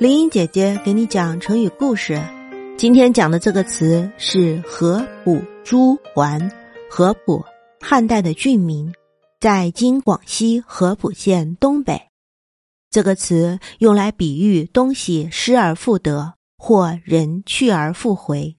林英姐姐给你讲成语故事。今天讲的这个词是“合浦朱桓”。合浦，汉代的郡名，在今广西合浦县东北。这个词用来比喻东西失而复得，或人去而复回。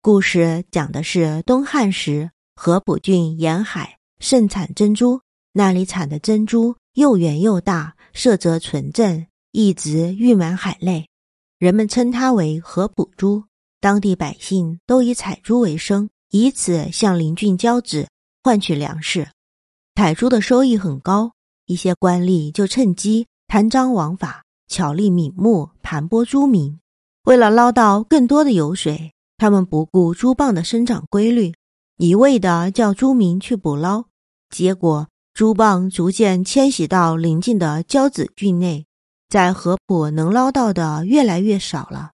故事讲的是东汉时，合浦郡沿海盛产珍珠，那里产的珍珠又圆又大，色泽纯正。一直誉满海内，人们称它为河浦珠。当地百姓都以采珠为生，以此向邻郡交趾，换取粮食。采珠的收益很高，一些官吏就趁机贪赃枉法，巧立名目，盘剥珠民。为了捞到更多的油水，他们不顾珠蚌的生长规律，一味的叫珠民去捕捞。结果，珠蚌逐渐迁徙到邻近的交趾郡内。在河浦能捞到的越来越少了。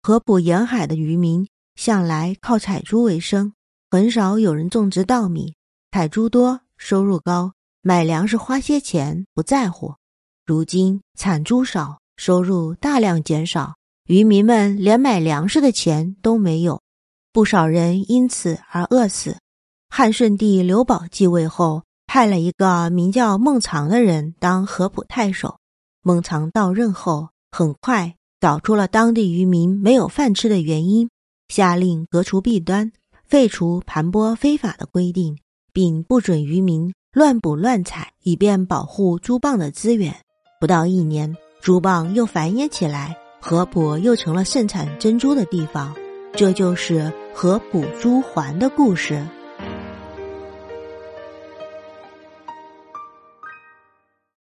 河浦沿海的渔民向来靠采珠为生，很少有人种植稻米。采珠多，收入高，买粮食花些钱不在乎。如今产珠少，收入大量减少，渔民们连买粮食的钱都没有，不少人因此而饿死。汉顺帝刘保继位后，派了一个名叫孟藏的人当河浦太守。孟尝到任后，很快找出了当地渔民没有饭吃的原因，下令革除弊端，废除盘剥非法的规定，并不准渔民乱捕乱采，以便保护珠蚌的资源。不到一年，珠蚌又繁衍起来，河浦又成了盛产珍珠的地方。这就是河浦珠环的故事。